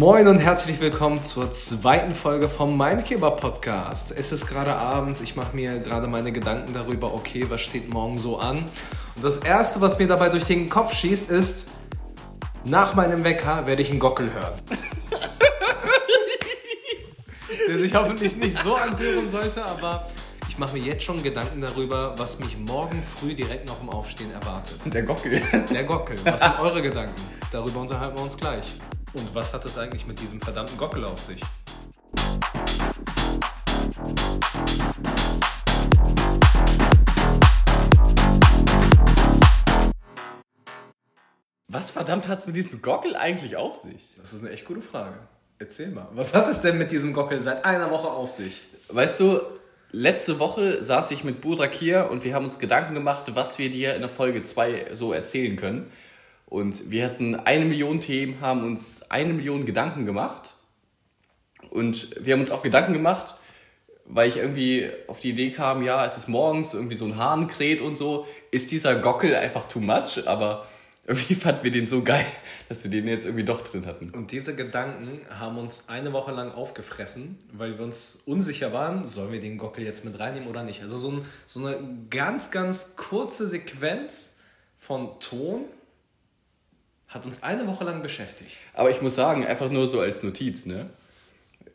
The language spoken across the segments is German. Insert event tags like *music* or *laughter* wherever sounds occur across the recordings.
Moin und herzlich willkommen zur zweiten Folge vom Mindkeeper Podcast. Es ist gerade abends, ich mache mir gerade meine Gedanken darüber, okay, was steht morgen so an. Und das erste, was mir dabei durch den Kopf schießt, ist, nach meinem Wecker werde ich einen Gockel hören. *laughs* Der sich hoffentlich nicht so anhören sollte, aber ich mache mir jetzt schon Gedanken darüber, was mich morgen früh direkt nach dem Aufstehen erwartet. Der Gockel. Der Gockel. Was sind eure Gedanken? Darüber unterhalten wir uns gleich. Und was hat es eigentlich mit diesem verdammten Gockel auf sich? Was verdammt hat es mit diesem Gockel eigentlich auf sich? Das ist eine echt gute Frage. Erzähl mal. Was hat es denn mit diesem Gockel seit einer Woche auf sich? Weißt du, letzte Woche saß ich mit Burak hier und wir haben uns Gedanken gemacht, was wir dir in der Folge 2 so erzählen können. Und wir hatten eine Million Themen, haben uns eine Million Gedanken gemacht. Und wir haben uns auch Gedanken gemacht, weil ich irgendwie auf die Idee kam, ja, es ist morgens irgendwie so ein Hahn kräht und so. Ist dieser Gockel einfach too much? Aber irgendwie *laughs* fanden wir den so geil, dass wir den jetzt irgendwie doch drin hatten. Und diese Gedanken haben uns eine Woche lang aufgefressen, weil wir uns unsicher waren, sollen wir den Gockel jetzt mit reinnehmen oder nicht. Also so, ein, so eine ganz, ganz kurze Sequenz von Ton hat uns eine Woche lang beschäftigt. Aber ich muss sagen, einfach nur so als Notiz, ne?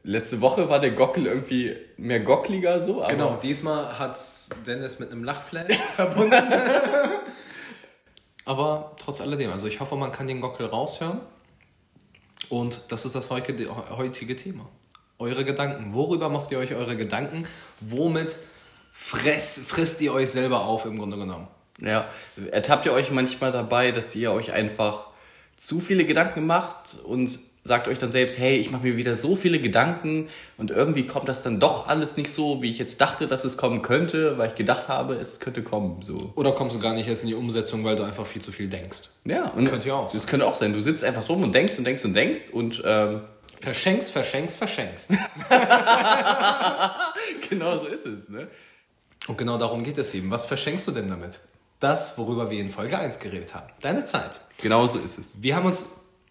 Letzte Woche war der Gockel irgendwie mehr gockliger so. Aber genau, diesmal hat Dennis mit einem Lachflash *laughs* verbunden. aber trotz alledem, also ich hoffe, man kann den Gockel raushören. Und das ist das heutige Thema. Eure Gedanken. Worüber macht ihr euch eure Gedanken? Womit fress, frisst ihr euch selber auf im Grunde genommen? Ja, ertappt ihr euch manchmal dabei, dass ihr euch einfach zu viele Gedanken macht und sagt euch dann selbst, hey, ich mache mir wieder so viele Gedanken und irgendwie kommt das dann doch alles nicht so, wie ich jetzt dachte, dass es kommen könnte, weil ich gedacht habe, es könnte kommen. So. Oder kommst du gar nicht erst in die Umsetzung, weil du einfach viel zu viel denkst. Ja, und könnte ja auch sein. Das könnte auch sein. Du sitzt einfach rum und denkst und denkst und denkst und ähm, verschenkst, verschenkst, verschenkst. *laughs* genau so ist es, ne? Und genau darum geht es eben. Was verschenkst du denn damit? Das, worüber wir in Folge 1 geredet haben. Deine Zeit. Genau so ist es. Wir haben uns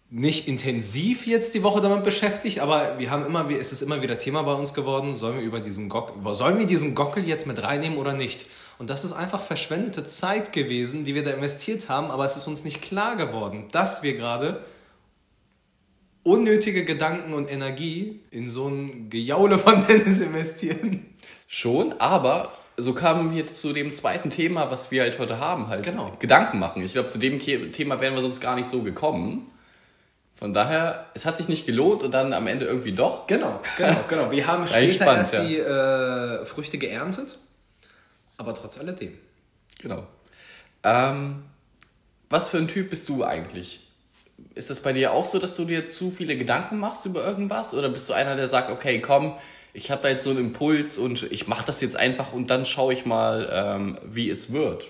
nicht intensiv jetzt die Woche damit beschäftigt, aber wir haben immer, es ist immer wieder Thema bei uns geworden, sollen wir über diesen Gockel, sollen wir diesen Gockel jetzt mit reinnehmen oder nicht? Und das ist einfach verschwendete Zeit gewesen, die wir da investiert haben, aber es ist uns nicht klar geworden, dass wir gerade unnötige Gedanken und Energie in so ein Gejaule von Dennis *laughs* investieren. Schon, aber so kamen wir zu dem zweiten Thema, was wir halt heute haben, halt genau. Gedanken machen. Ich glaube, zu dem Thema wären wir sonst gar nicht so gekommen. Von daher, es hat sich nicht gelohnt und dann am Ende irgendwie doch. Genau, genau, *laughs* genau. Wir haben später spannend, erst ja. die äh, Früchte geerntet, aber trotz alledem. Genau. Ähm, was für ein Typ bist du eigentlich? Ist das bei dir auch so, dass du dir zu viele Gedanken machst über irgendwas? Oder bist du einer, der sagt, okay, komm, ich habe da jetzt so einen Impuls und ich mache das jetzt einfach und dann schaue ich mal, ähm, wie es wird.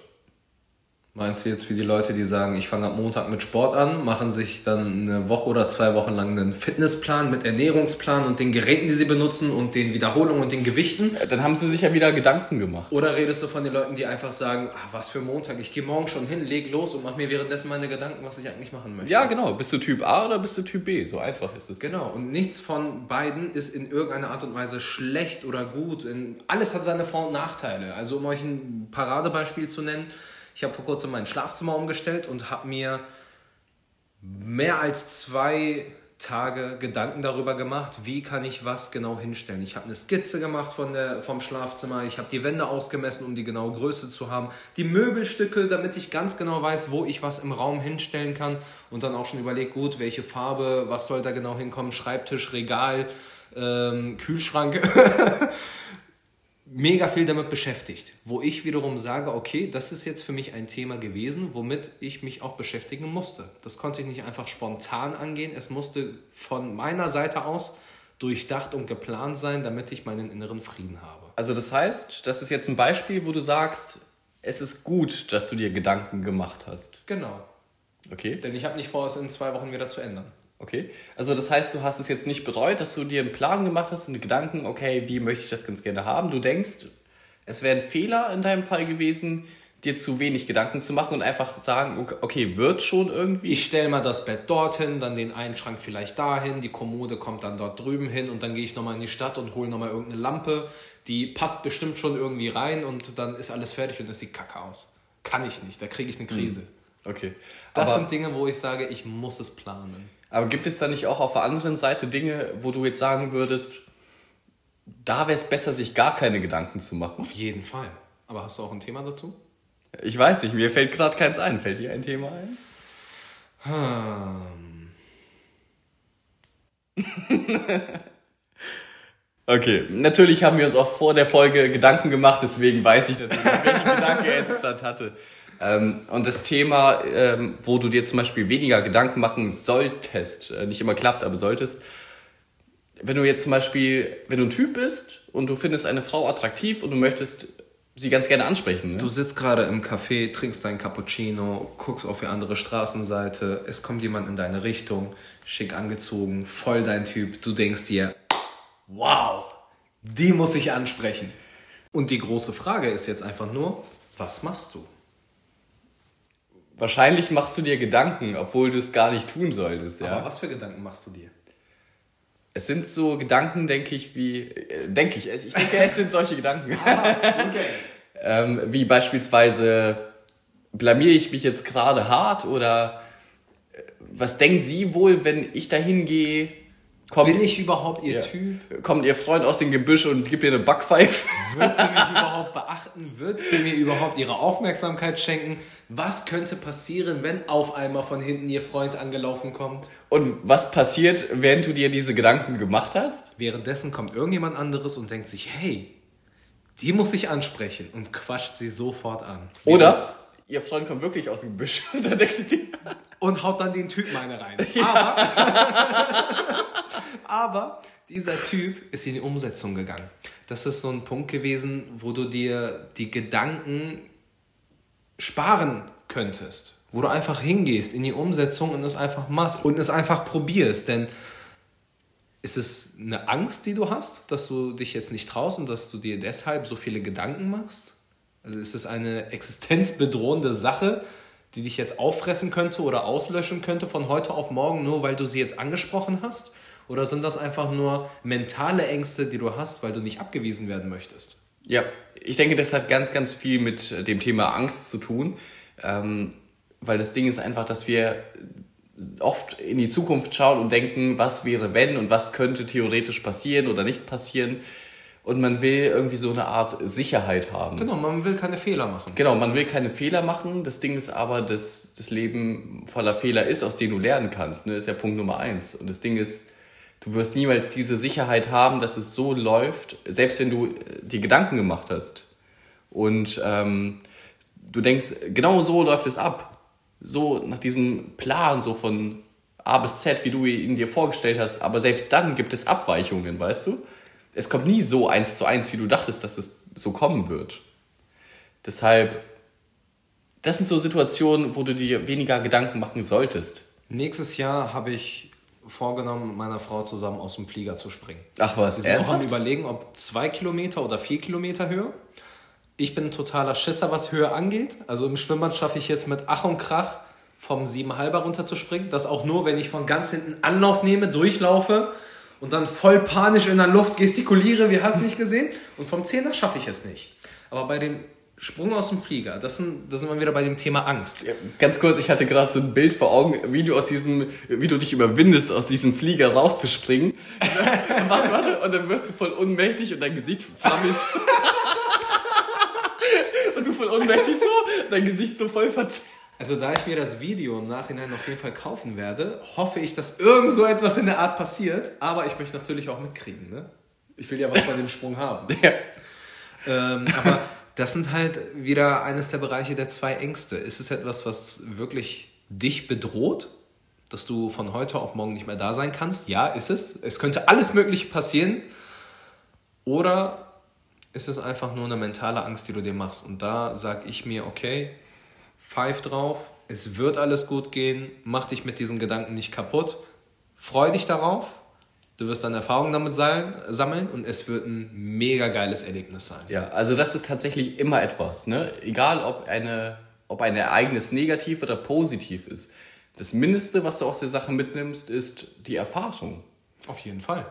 Meinst du jetzt wie die Leute, die sagen, ich fange am Montag mit Sport an, machen sich dann eine Woche oder zwei Wochen lang einen Fitnessplan mit Ernährungsplan und den Geräten, die sie benutzen und den Wiederholungen und den Gewichten? Dann haben sie sich ja wieder Gedanken gemacht. Oder redest du von den Leuten, die einfach sagen, ach, was für Montag, ich gehe morgen schon hin, leg los und mache mir währenddessen meine Gedanken, was ich eigentlich machen möchte? Ja, genau. Bist du Typ A oder bist du Typ B? So einfach ist es. Genau. Und nichts von beiden ist in irgendeiner Art und Weise schlecht oder gut. alles hat seine Vor- und Nachteile. Also um euch ein Paradebeispiel zu nennen, ich habe vor kurzem mein Schlafzimmer umgestellt und habe mir mehr als zwei Tage Gedanken darüber gemacht, wie kann ich was genau hinstellen. Ich habe eine Skizze gemacht von der, vom Schlafzimmer, ich habe die Wände ausgemessen, um die genaue Größe zu haben, die Möbelstücke, damit ich ganz genau weiß, wo ich was im Raum hinstellen kann und dann auch schon überlegt, gut, welche Farbe, was soll da genau hinkommen, Schreibtisch, Regal, ähm, Kühlschrank. *laughs* mega viel damit beschäftigt, wo ich wiederum sage, okay, das ist jetzt für mich ein Thema gewesen, womit ich mich auch beschäftigen musste. Das konnte ich nicht einfach spontan angehen, es musste von meiner Seite aus durchdacht und geplant sein, damit ich meinen inneren Frieden habe. Also das heißt, das ist jetzt ein Beispiel, wo du sagst, es ist gut, dass du dir Gedanken gemacht hast. Genau. Okay. Denn ich habe nicht vor, es in zwei Wochen wieder zu ändern. Okay. Also das heißt, du hast es jetzt nicht bereut, dass du dir einen Plan gemacht hast und Gedanken, okay, wie möchte ich das ganz gerne haben. Du denkst, es wäre ein Fehler in deinem Fall gewesen, dir zu wenig Gedanken zu machen und einfach sagen, okay, wird schon irgendwie. Ich stelle mal das Bett dorthin, dann den einen Schrank vielleicht dahin, die Kommode kommt dann dort drüben hin und dann gehe ich nochmal in die Stadt und hole nochmal irgendeine Lampe. Die passt bestimmt schon irgendwie rein und dann ist alles fertig und das sieht kacke aus. Kann ich nicht, da kriege ich eine Krise. Hm. Okay. Das aber, sind Dinge, wo ich sage, ich muss es planen. Aber gibt es da nicht auch auf der anderen Seite Dinge, wo du jetzt sagen würdest, da wäre es besser, sich gar keine Gedanken zu machen? Auf jeden Fall. Aber hast du auch ein Thema dazu? Ich weiß nicht, mir fällt gerade keins ein. Fällt dir ein Thema ein? Hm. *laughs* okay, natürlich haben wir uns auch vor der Folge Gedanken gemacht, deswegen weiß ich natürlich, welchen Gedanke er jetzt gerade hatte. Ähm, und das Thema, ähm, wo du dir zum Beispiel weniger Gedanken machen solltest, äh, nicht immer klappt, aber solltest, wenn du jetzt zum Beispiel, wenn du ein Typ bist und du findest eine Frau attraktiv und du möchtest sie ganz gerne ansprechen. Ne? Du sitzt gerade im Café, trinkst deinen Cappuccino, guckst auf die andere Straßenseite, es kommt jemand in deine Richtung, schick angezogen, voll dein Typ. Du denkst dir, wow, die muss ich ansprechen. Und die große Frage ist jetzt einfach nur, was machst du? Wahrscheinlich machst du dir Gedanken, obwohl du es gar nicht tun solltest. Ja? Aber was für Gedanken machst du dir? Es sind so Gedanken, denke ich, wie. Äh, denke ich. Ich denke, es sind solche Gedanken. *laughs* Ah, ähm, wie beispielsweise, blamier ich mich jetzt gerade hart oder äh, was denkt sie wohl, wenn ich da hingehe? Kommt, Bin ich überhaupt ihr ja. Typ? Kommt ihr Freund aus dem Gebüsch und gibt ihr eine Backpfeife? Wird sie mich *laughs* überhaupt beachten? Wird sie mir überhaupt ihre Aufmerksamkeit schenken? Was könnte passieren, wenn auf einmal von hinten ihr Freund angelaufen kommt? Und was passiert, während du dir diese Gedanken gemacht hast? Währenddessen kommt irgendjemand anderes und denkt sich, hey, die muss ich ansprechen und quatscht sie sofort an. Oder ihr Freund kommt wirklich aus dem Gebüsch *laughs* und dann denkst du dir... Und haut dann den Typen eine rein. *laughs* Ja. Aber... Aber dieser Typ ist in die Umsetzung gegangen. Das ist so ein Punkt gewesen, wo du dir die Gedanken sparen könntest. Wo du einfach hingehst in die Umsetzung und es einfach machst und es einfach probierst. Denn ist es eine Angst, die du hast, dass du dich jetzt nicht traust und dass du dir deshalb so viele Gedanken machst? Also ist es eine existenzbedrohende Sache, die dich jetzt auffressen könnte oder auslöschen könnte von heute auf morgen, nur weil du sie jetzt angesprochen hast? Oder sind das einfach nur mentale Ängste, die du hast, weil du nicht abgewiesen werden möchtest? Ja, ich denke, das hat ganz, ganz viel mit dem Thema Angst zu tun. Ähm, weil das Ding ist einfach, dass wir oft in die Zukunft schauen und denken, was wäre wenn und was könnte theoretisch passieren oder nicht passieren. Und man will irgendwie so eine Art Sicherheit haben. Genau, man will keine Fehler machen. Genau, man will keine Fehler machen. Das Ding ist aber, dass das Leben voller Fehler ist, aus denen du lernen kannst. Ne? Das ist ja Punkt Nummer eins. Und das Ding ist, Du wirst niemals diese Sicherheit haben, dass es so läuft, selbst wenn du die Gedanken gemacht hast. Und ähm, du denkst, genau so läuft es ab. So nach diesem Plan, so von A bis Z, wie du ihn dir vorgestellt hast. Aber selbst dann gibt es Abweichungen, weißt du? Es kommt nie so eins zu eins, wie du dachtest, dass es so kommen wird. Deshalb, das sind so Situationen, wo du dir weniger Gedanken machen solltest. Nächstes Jahr habe ich vorgenommen, mit meiner Frau zusammen aus dem Flieger zu springen. Ach was, Wir sind ernsthaft? auch am überlegen, ob zwei Kilometer oder vier Kilometer Höhe. Ich bin ein totaler Schisser, was Höhe angeht. Also im Schwimmbad schaffe ich jetzt mit Ach und Krach vom 7,5er runterzuspringen. Das auch nur, wenn ich von ganz hinten Anlauf nehme, durchlaufe und dann voll panisch in der Luft gestikuliere, wie hast du nicht gesehen. Und vom 10er schaffe ich es nicht. Aber bei dem Sprung aus dem Flieger, das sind, da sind wir wieder bei dem Thema Angst. Ja, ganz kurz, ich hatte gerade so ein Bild vor Augen, wie du aus diesem, wie du dich überwindest, aus diesem Flieger rauszuspringen. *laughs* warte, warte, und dann wirst du voll ohnmächtig und dein Gesicht flammelt. *laughs* und du voll ohnmächtig so, dein Gesicht so voll verzerrt. Also da ich mir das Video im Nachhinein auf jeden Fall kaufen werde, hoffe ich, dass irgend so etwas in der Art passiert. Aber ich möchte natürlich auch mitkriegen, ne? Ich will ja was von dem Sprung haben. Ja. *laughs* Ähm, aber das sind halt wieder eines der Bereiche der zwei Ängste. Ist es etwas, was wirklich dich bedroht, dass du von heute auf morgen nicht mehr da sein kannst? Ja, ist es. Es könnte alles Mögliche passieren. Oder ist es einfach nur eine mentale Angst, die du dir machst? Und da sage ich mir, okay, pfeif drauf, es wird alles gut gehen, mach dich mit diesen Gedanken nicht kaputt, freu dich darauf Du wirst dann Erfahrungen damit sammeln und es wird ein mega geiles Erlebnis sein. Ja, also das ist tatsächlich immer etwas. Ne? Egal, ob, eine, ob ein Ereignis negativ oder positiv ist. Das Mindeste, was du aus der Sache mitnimmst, ist die Erfahrung. Auf jeden Fall.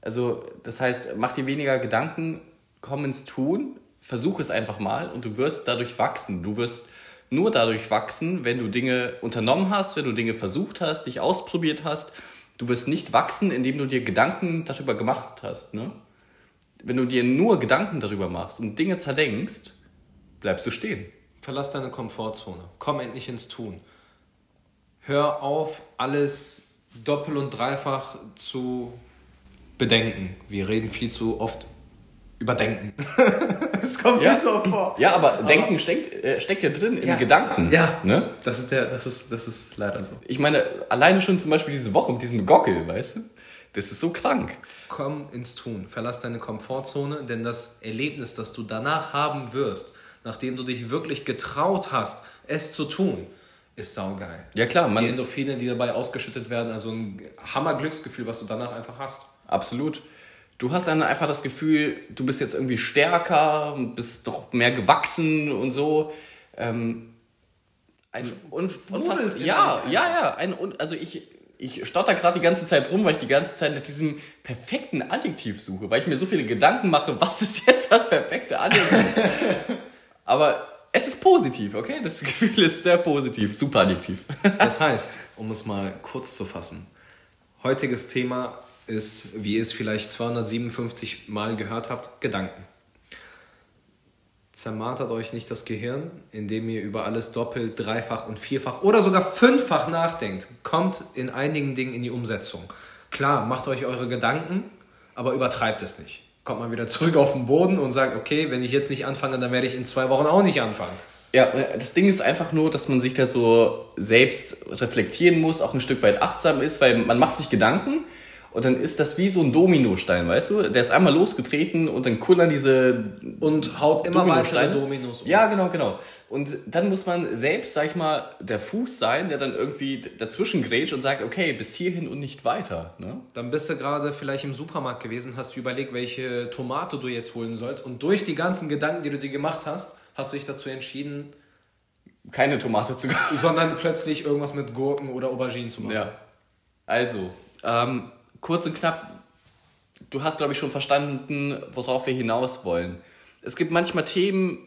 Also, das heißt, mach dir weniger Gedanken, komm ins Tun, versuch es einfach mal und du wirst dadurch wachsen. Du wirst nur dadurch wachsen, wenn du Dinge unternommen hast, wenn du Dinge versucht hast, dich ausprobiert hast du wirst nicht wachsen, indem du dir Gedanken darüber gemacht hast. Ne? Wenn du dir nur Gedanken darüber machst und Dinge zerdenkst, bleibst du stehen. Verlass deine Komfortzone. Komm endlich ins Tun. Hör auf, alles doppelt und dreifach zu bedenken. Wir reden viel zu oft überdenken. *laughs* Es kommt ja. oft vor. Ja, aber, aber Denken steckt, äh, steckt ja drin in ja. Gedanken. Ja, ne? das, ist der, das, ist, das ist leider so. Ich meine, alleine schon zum Beispiel diese Woche mit diesem Gockel, weißt du? Das ist so krank. Komm ins Tun. Verlass deine Komfortzone, denn das Erlebnis, das du danach haben wirst, nachdem du dich wirklich getraut hast, es zu tun, ist saugeil. Ja, klar. Man die Endorphine, die dabei ausgeschüttet werden, also ein Hammer-Glücksgefühl, was du danach einfach hast. Absolut du hast dann einfach das Gefühl, du bist jetzt irgendwie stärker, bist doch mehr gewachsen und so. Ähm, ein unfassbar. Ja, ja, ja. Ein, also ich, ich stotter gerade die ganze Zeit rum, weil ich die ganze Zeit nach diesem perfekten Adjektiv suche, weil ich mir so viele Gedanken mache, *laughs* was ist jetzt das perfekte Adjektiv? *laughs* Aber es ist positiv, okay? Das Gefühl ist sehr positiv, super Adjektiv. das heißt, um es mal kurz zu fassen, heutiges Thema ist, wie ihr es vielleicht 257 Mal gehört habt, Gedanken. Zermartert euch nicht das Gehirn, indem ihr über alles doppelt, dreifach und vierfach oder sogar fünffach nachdenkt. Kommt in einigen Dingen in die Umsetzung. Klar, macht euch eure Gedanken, aber übertreibt es nicht. Kommt mal wieder zurück auf den Boden und sagt, okay, wenn ich jetzt nicht anfange, dann werde ich in zwei Wochen auch nicht anfangen. Ja, das Ding ist einfach nur, dass man sich da so selbst reflektieren muss, auch ein Stück weit achtsam ist, weil man macht sich Gedanken, und dann ist das wie so ein Dominostein, weißt du? Der ist einmal losgetreten und dann kullern diese. Und haut immer weitere Dominos um. Ja, genau, genau. Und dann muss man selbst, sag ich mal, der Fuß sein, der dann irgendwie dazwischen grätscht und sagt, okay, bis hierhin und nicht weiter. Ne? Dann bist du gerade vielleicht im Supermarkt gewesen, hast du überlegt, welche Tomate du jetzt holen sollst. Und durch die ganzen Gedanken, die du dir gemacht hast, hast du dich dazu entschieden, keine Tomate zu kaufen. Sondern plötzlich irgendwas mit Gurken oder Auberginen zu machen. Ja. Also, ähm, kurz und knapp, du hast, glaube ich, schon verstanden, worauf wir hinaus wollen. Es gibt manchmal Themen,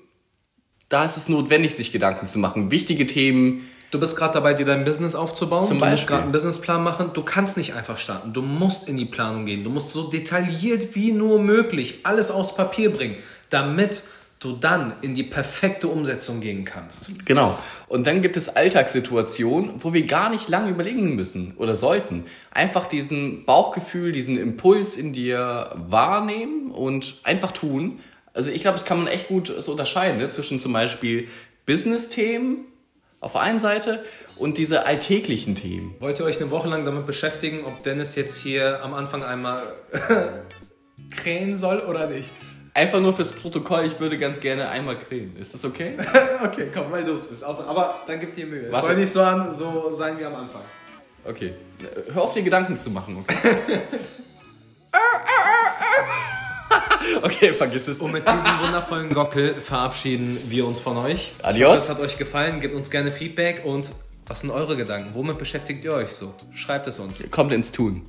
da ist es notwendig, sich Gedanken zu machen. Wichtige Themen. Du bist gerade dabei, dir dein Business aufzubauen. Zum du Beispiel. musst gerade einen Businessplan machen. Du kannst nicht einfach starten. Du musst in die Planung gehen. Du musst so detailliert wie nur möglich alles aufs Papier bringen, damit du dann in die perfekte Umsetzung gehen kannst. Genau. Und dann gibt es Alltagssituationen, wo wir gar nicht lange überlegen müssen oder sollten. Einfach diesen Bauchgefühl, diesen Impuls in dir wahrnehmen und einfach tun. Also ich glaube, das kann man echt gut so unterscheiden ne? zwischen zum Beispiel Business-Themen auf der einen Seite und diese alltäglichen Themen. Wollt ihr euch eine Woche lang damit beschäftigen, ob Dennis jetzt hier am Anfang einmal *laughs* krähen soll oder nicht? Einfach nur fürs Protokoll, ich würde ganz gerne einmal cremen. Ist das okay? *laughs* okay, komm, weil du es bist. aber dann gib dir Mühe. Warte. Es soll nicht so, an, so sein wie am Anfang. Okay. Hör auf, dir Gedanken zu machen, okay? *laughs* *laughs* okay, vergiss es. Und mit diesem wundervollen Gockel verabschieden wir uns von euch. Adios. Es hat euch gefallen. Gebt uns gerne Feedback und was sind eure Gedanken? Womit beschäftigt ihr euch so? Schreibt es uns. Kommt ins Tun.